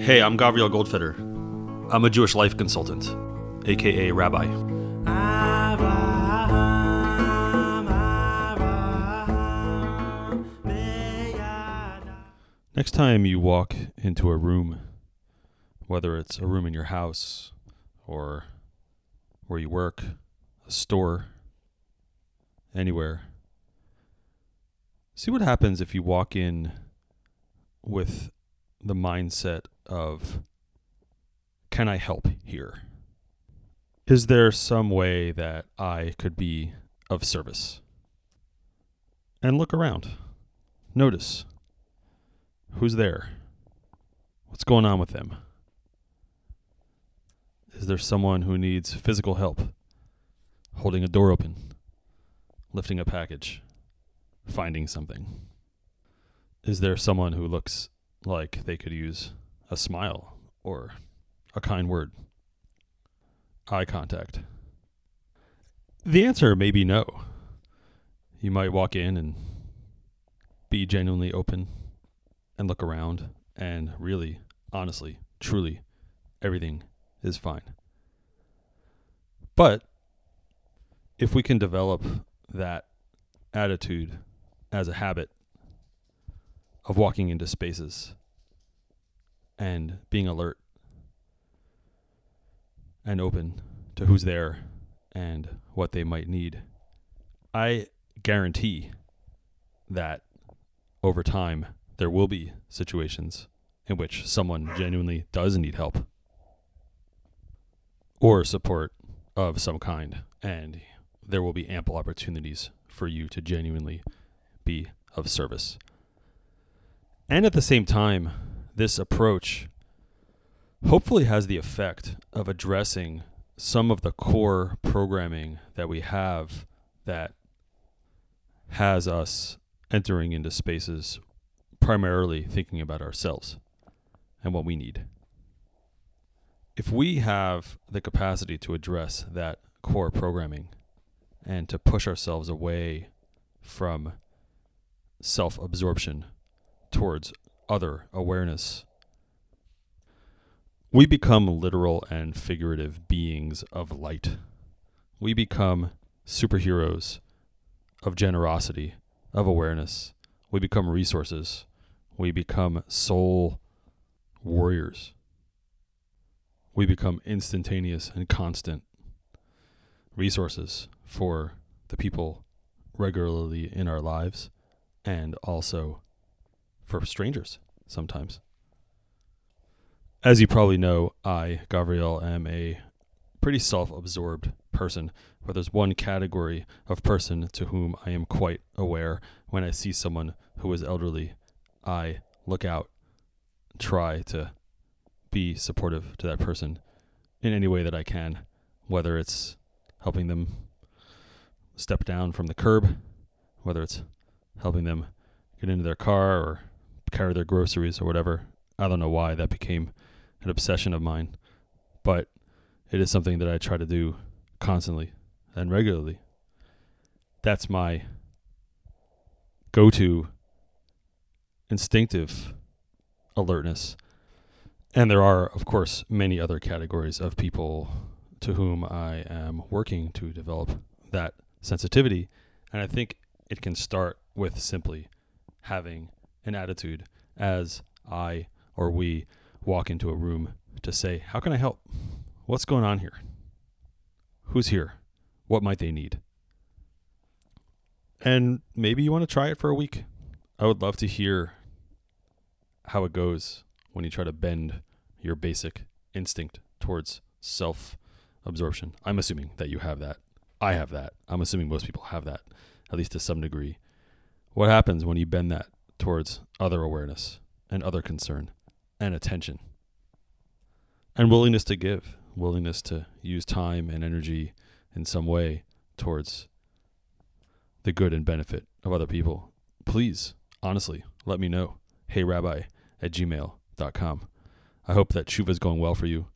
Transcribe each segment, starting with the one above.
Hey, I'm Gavriel Goldfeder. I'm a Jewish life consultant, aka rabbi. Next time you walk into a room, whether it's a room in your house or where you work, a store, anywhere, see what happens if you walk in with the mindset of can I help here? Is there some way that I could be of service? And look around. Notice who's there? What's going on with them? Is there someone who needs physical help? Holding a door open, lifting a package, finding something? Is there someone who looks like they could use a smile or a kind word, eye contact? The answer may be no. You might walk in and be genuinely open and look around, and really, honestly, truly, everything is fine. But if we can develop that attitude as a habit of walking into spaces and being alert and open to who's there and what they might need, I guarantee that over time there will be situations in which someone genuinely does need help or support of some kind, and there will be ample opportunities for you to genuinely be of service. And at the same time, this approach hopefully has the effect of addressing some of the core programming that we have that has us entering into spaces primarily thinking about ourselves and what we need. If we have the capacity to address that core programming and to push ourselves away from self absorption towards other awareness, we become literal and figurative beings of light. We become superheroes of generosity, of awareness. We become resources. We become soul warriors. We become instantaneous and constant resources for the people regularly in our lives and also for strangers sometimes. As you probably know, I, Gavriel, am a pretty self absorbed person, but there's one category of person to whom I am quite aware when I see someone who is elderly. I look out, try to be supportive to that person in any way that I can, whether it's helping them step down from the curb, whether it's helping them get into their car or carry their groceries or whatever. I don't know why that became an obsession of mine, but it is something that I try to do constantly and regularly. That's my go to instinctive alertness. And there are, of course, many other categories of people to whom I am working to develop that sensitivity. And I think it can start with simply having an attitude as I or we walk into a room to say, How can I help? What's going on here? Who's here? What might they need? And maybe you want to try it for a week. I would love to hear how it goes when you try to bend your basic instinct towards self absorption. I'm assuming that you have that. I have that. I'm assuming most people have that, at least to some degree. What happens when you bend that towards other awareness and other concern and attention and willingness to give, willingness to use time and energy in some way towards the good and benefit of other people? Please, honestly, let me know. Hey, Rabbi at gmail.com. I hope that teshuva is going well for you.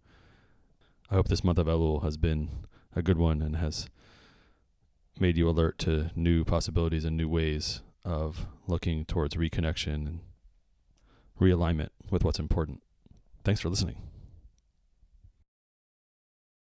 I hope this month of Elul has been a good one and has made you alert to new possibilities and new ways of looking towards reconnection and realignment with what's important. Thanks for listening.